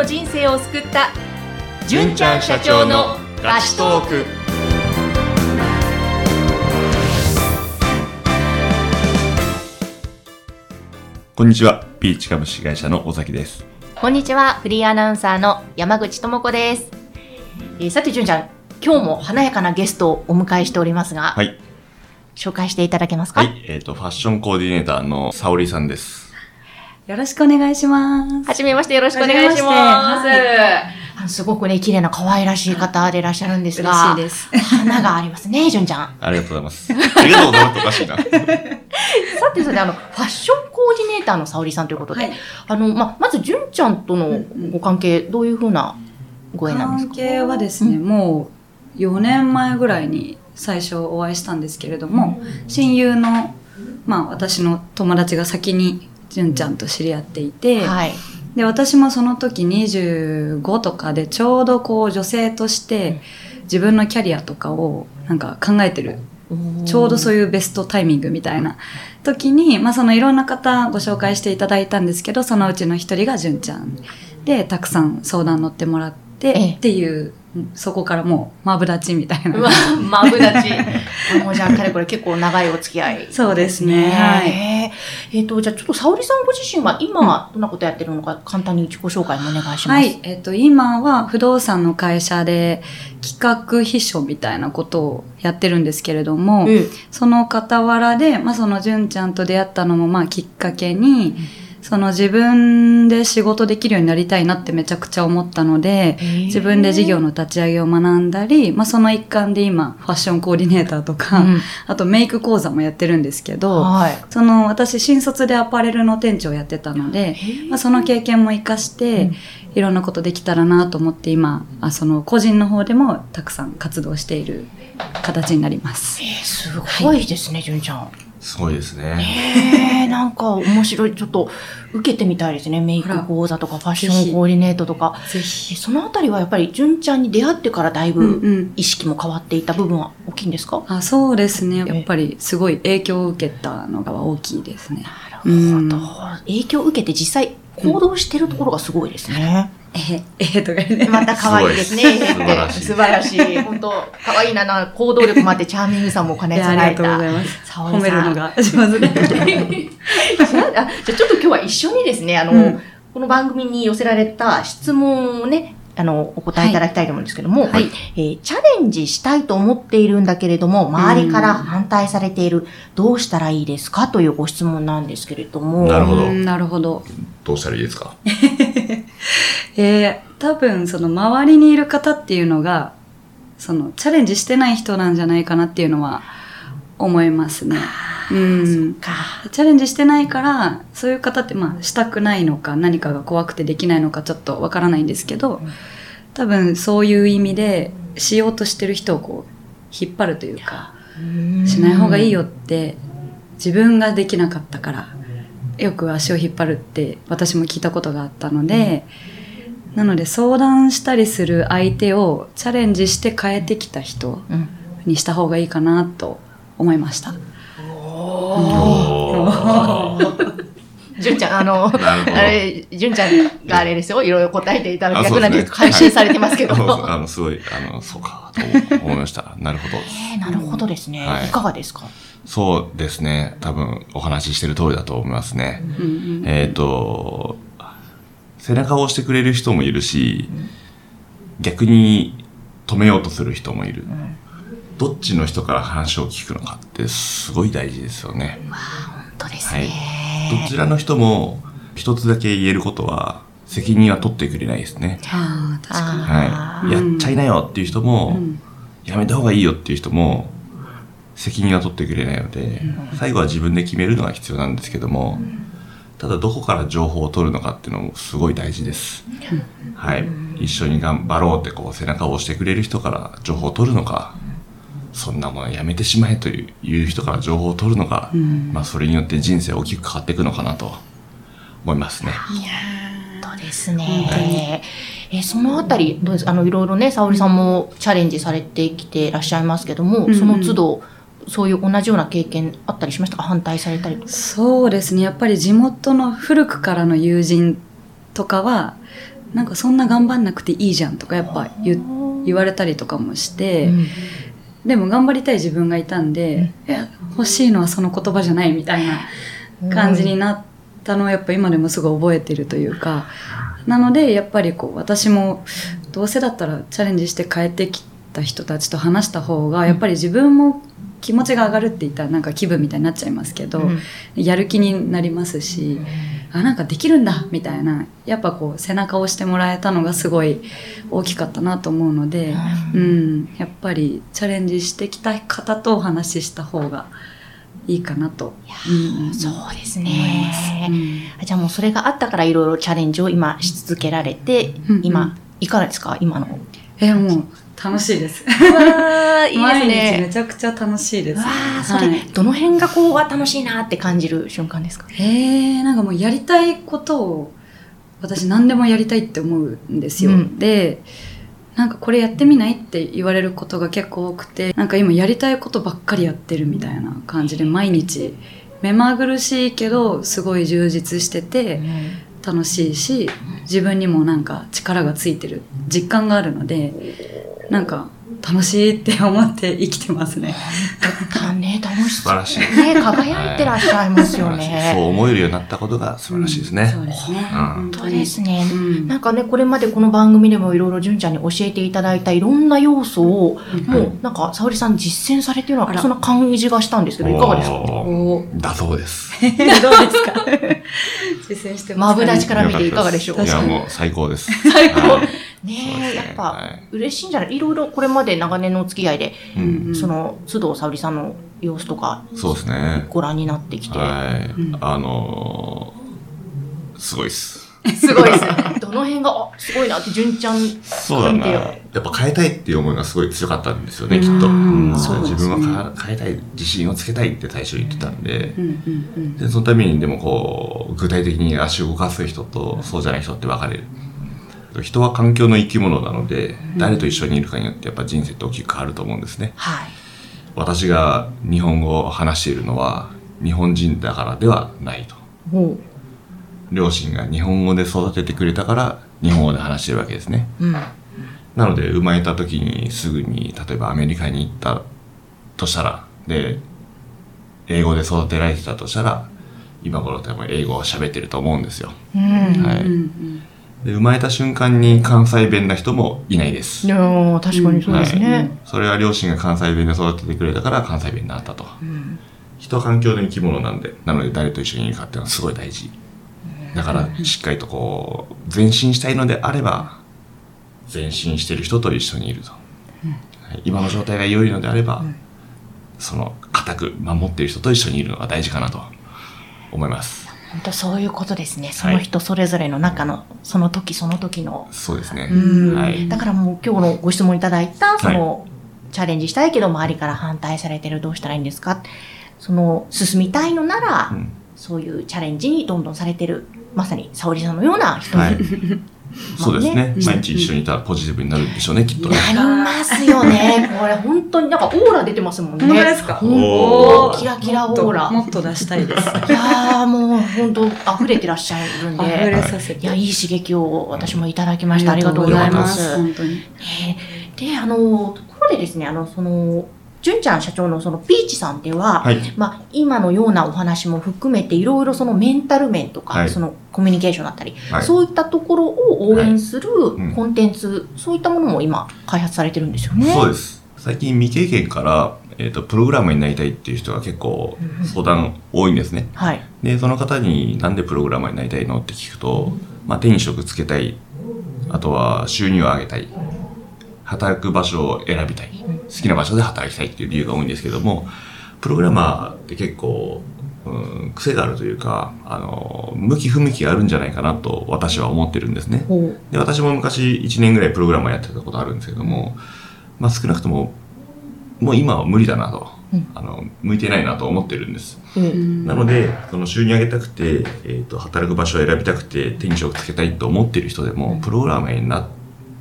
の人生を救った純ちゃん社長のラストークこんにちは。ピーチ株式会社の尾崎です。こんにちはフリーアナウンサーの山口智子です、えーさて純ちゃん今日も華やかなゲストをお迎えしておりますが、はい。紹介していただけますか、はい。えっ、と、ファッションコーディネーターの沙織さんです。よろしくお願いします。はじめましてよろしくお願いします。はじめましてあのすごくね、綺麗な可愛らしい方でいらっしゃるんですが、嬉しいです。花がありますね、純ちゃん。ありがとうございます。ありがとうございます。おかしいな。さてそれであの、ファッションコーディネーターの沙織さんということで、はいあの、ま、まず純ちゃんとのうんうんご関係、どういうふうなご縁なんですか？関係はですね、もう4年前ぐらいに最初お会いしたんですけれども、親友の、まあ私の友達が先に純ちゃんと知り合っていて、はい。で、私もその時25とかでちょうどこう女性として自分のキャリアとかをなんか考えてるちょうどそういう。ベストタイミングみたいな時に、まあそのいろんな方ご紹介していただいたんですけど、そのうちの一人が純ちゃんで、たくさん相談乗ってもらって、ええっていう、そこからもう、マブダチみたいな。、マブダチ。もうじゃあ、かれこれ結構長いお付き合い、そうですねはいい。えっ、と、じゃあちょっと沙織さんご自身は今、どんなことやってるのか、簡単に自己紹介もお願いします。はい。えっと、今は不動産の会社で企画秘書みたいなことをやってるんですけれども、うんその傍らで、まあ、その純ちゃんと出会ったのも、まあ、きっかけに、その自分で仕事できるようになりたいなってめちゃくちゃ思ったので、自分で事業の立ち上げを学んだり、まあ、その一環で今、ファッションコーディネーターとか、うんあとメイク講座もやってるんですけど、はい。その私、新卒でアパレルの店長をやってたので、まあ、その経験も活かして、うんいろんなことできたらなと思って今、あその個人の方でもたくさん活動している形になりますえ。ー、すごいですね、純ちゃん。すごいですね。えー、なんか面白い。ちょっと受けてみたいですね。メイク講座とかファッションコーディネートとか。ぜひ。えそのあたりはやっぱり純ちゃんに出会ってからだいうんうぶん。意識も変わっていた部分は大きいんですか、あそうですね。えやっぱりすごい影響を受けたのが大きいですね。なるほど。うん影響を受けて実際行動してるところがすごいですね。えへ、えへとか言って。また可愛いですね。すごいです素晴らしい素晴らしい。本当可愛いなな、行動力もあってチャーミングさも兼ねいやあ備えた。りがとうございます。褒めるのが上手で。あじゃあ、ちょっと今日は一緒にですね、あの、うんこの番組に寄せられた質問をね、あの、お答えいただきたいと思うんですけども、はいえーチャレンジしたいと思っているんだけれども、周りから反対されている、どうしたらいいですか？というご質問なんですけれども。なるほどうんなるほど。どうしたらいいですか？えー、多分その周りにいる方っていうのが、そのチャレンジしてない人なんじゃないかなっていうのは思いますね。うん。か。チャレンジしてないから、そういう方ってまあしたくないのか何かが怖くてできないのかちょっとわからないんですけど、多分そういう意味でしようとしてる人をこう引っ張るというか、しない方がいいよって自分ができなかったからよく足を引っ張るって私も聞いたことがあったので、なので相談したりする相手をチャレンジして変えてきた人うん。にした方がいいかなと思いました。純ちゃん、あの、あれ、純ちゃんがあれですよ、いろいろ答えていただき逆なんで配信されてますけど。あの、すごい、あの、そうか、と思いました。なるほど。えーなるほどですね。はいいかがですか？そうですね。多分、お話ししてる通りだと思いますね。えっ、と、背中を押してくれる人もいるし、逆に止めようとする人もいる。どっちの人から話を聞くのかってすごい大事ですよね。本当ですはいね。。どちらの人も一つだけ言えることは、責任は取ってくれないですね。ああ、確かに。あはい。うんやっちゃいなよっていう人も、うんやめた方がいいよっていう人も、責任は取ってくれないので、最後は自分で決めるのが必要なんですけども、ただどこから情報を取るのかっていうのもすごい大事です。はい。一緒に頑張ろうってこう背中を押してくれる人から情報を取るのか、そんなものやめてしまえといういう人から情報を取るのか、んまあそれによって人生大きく変わっていくのかなと思いますね。そうですね。えーそのあたり、どうです？あの、いろいろね、沙織さんもチャレンジされてきてらっしゃいますけども、うんその都度、そういう同じような経験あったりしました？か反対されたりとか。そうですね。やっぱり地元の古くからの友人とかは、なんかそんな頑張んなくていいじゃんとかやっぱ言言われたりとかもして、うん。でも頑張りたい自分がいたんで、いや欲しいのはその言葉じゃないみたいな感じになったのをやっぱ今でもすごい覚えてるというか。なのでやっぱりこう私もどうせだったらチャレンジして帰ってきた人たちと話した方がやっぱり自分も気持ちが上がるって言ったらなんか気分みたいになっちゃいますけど、うん。やる気になりますし、あなんかできるんだみたいなやっぱこう背中を押してもらえたのがすごい大きかったなと思うので、うん、やっぱりチャレンジしてきた方とお話しした方がいいかなと、うんうんそうです。ね。うん。じゃあもうそれがあったからいろいろチャレンジを今し続けられて、うんうん。今、いかがですか？今の。えもう楽しいです。わー、いいですね。めちゃくちゃ楽しいです。わー、それ、はいどの辺がこうは楽しいなって感じる瞬間ですか？えー、なんかもうやりたいことを私何でもやりたいって思うんですよ。うんで、なんかこれやってみないって言われることが結構多くて、なんか今やりたいことばっかりやってるみたいな感じで毎日目まぐるしいけどすごい充実してて楽しいし自分にもなんか力がついてる実感があるのでなんか楽しいって思って生きてますね。だね、楽しそう。素晴らしい。ね、輝いてらっしゃいますよ素晴らしいそうね。思えるようになったことが素晴らしいですね。そうですね。うん本当ですね。うんなんかね、これまでこの番組でもいろいろ純ちゃんに教えていただいたいろんな要素を、うんもうなんか、沙織さん実践されてるのは、そんな感じがしたんですけど、いかがですか？だそうです。どうですか？実践してますマブダチから見ていかがでしょう？いや、もう最高です。最高はいねやっぱはい嬉しいんじゃない？いろいろこれまで長年のお付き合いで、うんうんその、須藤沙織さんの様子とか、そうですね。ご覧になってきて、はいうん。あのー、すごいっす。すごいですね。どの辺が、あ、すごいなって、純ちゃん、そうだな。やっぱ変えたいっていう思いがすごい強かったんですよね、きっと。そうね自分は変えたい、自信をつけたいって最初言ってたんでう、んうんうんで、そのためにでもこう、具体的に足を動かす人とそうじゃない人って分かれる。人は環境の生き物なので、誰と一緒にいるかによってやっぱ人生って大きく変わると思うんですね。はい。私が日本語を話しているのは日本人だからではないと。も両親が日本語で育ててくれたから日本語で話してるわけですね。う、うん。なので生まれた時にすぐに例えばアメリカに行ったとしたらで英語で育てられてたとしたら今頃多分英語を喋ってると思うんですよ。うん。はいうんうんで生まれた瞬間に関西弁な人もいないですい。やー確かにそうですね。それは両親が関西弁で育ててくれたから関西弁になったと。うん人は環境の生き物なんで、なので誰と一緒にいるかっていうのはすごい大事。だから、しっかりとこう、前進したいのであれば、前進してる人と一緒にいると。はい今の状態が良いのであれば、その、固く守っている人と一緒にいるのが大事かなと思います。本当そういうことですね。その人それぞれの中の、その時その時の。そうですね。うんはい。だからもう今日のご質問いただいた、その、チャレンジしたいけど周りから反対されてるどうしたらいいんですか？その、進みたいのなら、うんそういうチャレンジにどんどんされてる、まさに沙織さんのような人に、はい。そうですね。うん毎日一緒にいたらポジティブになるんでしょうね、きっとね。なりますよね。これ本当になんかオーラ出てますもんね。本当ですか？おーキラキラオーラ。もっと出したいです。いやーもう本当溢れてらっしゃるんで。溢れさせて。いや、いい刺激を私もいただきました。ありがとうございます。本当に。ねで、あの、ところでですね、あの、その、純ちゃん社長のそのピーチさんでは、はい。まあ、今のようなお話も含めて、いろいろそのメンタル面とか、はいそのコミュニケーションだったり、はいそういったところを応援するうんコンテンツ、そういったものも今、開発されてるんですよね。そうです。最近未経験から、えっ、と、プログラマーになりたいっていう人が結構相談多いんですね。はい。で、その方になんでプログラマーになりたいのって聞くと、まあ、手に職つけたい。あとは収入を上げたい。働く場所を選びたい。好きな場所で働きたいっていう理由が多いんですけども、プログラマーって結構、うん、癖があるというか、あの、向き不向きがあるんじゃないかなと私は思ってるんですね。で、私も昔1年ぐらいプログラマーやってたことあるんですけども、まあ少なくとも、もう今は無理だなと、うん。あの、向いてないなと思ってるんです。うん。なので、その収入上げたくて、えっ、と、働く場所を選びたくて、手に職つけたいと思ってる人でも、プログラマーになっ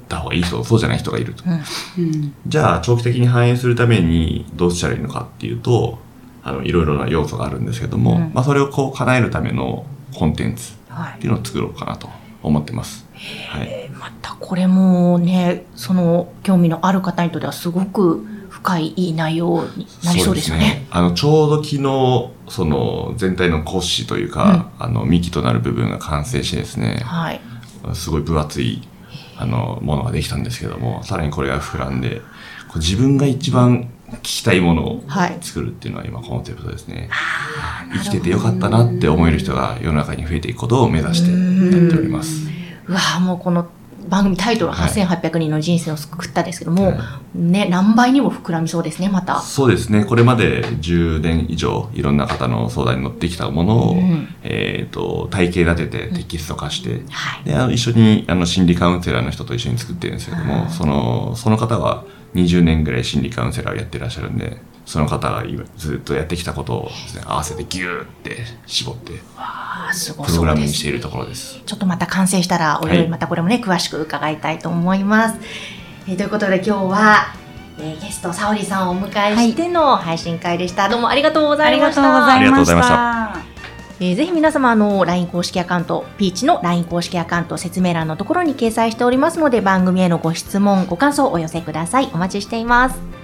た方がいい人、そうじゃない人がいると。うん。じゃあ、長期的に反映するためにどうしたらいいのかっていうと、あの、いろいろな要素があるんですけども、うんまあそれをこう叶えるためのコンテンツはいっていうのを作ろうかなと思ってます。はい。えーまたこれもね、その興味のある方にとってはすごく深いいい内容になりそうですよね。あの、ちょうど昨日、その、全体の骨子というか、あの、幹となる部分が完成してですね、はい。すごい分厚い、あの、ものができたんですけども、さらにこれが膨らんで、こう自分が一番聞きたいものをはい作るっていうのは今コンセプトですね。生きててよかったなって思える人が世の中に増えていくことを目指してやっております。うわぁもうこの番組タイトルはい8800人の人生を救ったですけども、はいね、何倍にも膨らみそうですね、また。そうですね。これまで10年以上いろんな方の相談に乗ってきたものを、うんえっ、と、体系立ててテキスト化して、はい。で、あの、一緒に、あの、心理カウンセラーの人と一緒に作ってるんですけども、その、その方は20年ぐらい心理カウンセラーをやってらっしゃるんで、その方が今ずっとやってきたことをですね、合わせてギューって絞って、あーすごプログラムそうですにしているところです。ちょっとまた完成したら、おいおはいいまたこれもね、詳しく伺いたいと思います。えーということで今日は、えーゲスト、沙織さんをお迎えしての配信会でした。どうもありがとうございました。ありがとうございまた。えーぜひ皆様あの LINE 公式アカウント、ピーチの LINE 公式アカウント説明欄のところに掲載しておりますので番組へのご質問、ご感想をお寄せください。お待ちしています。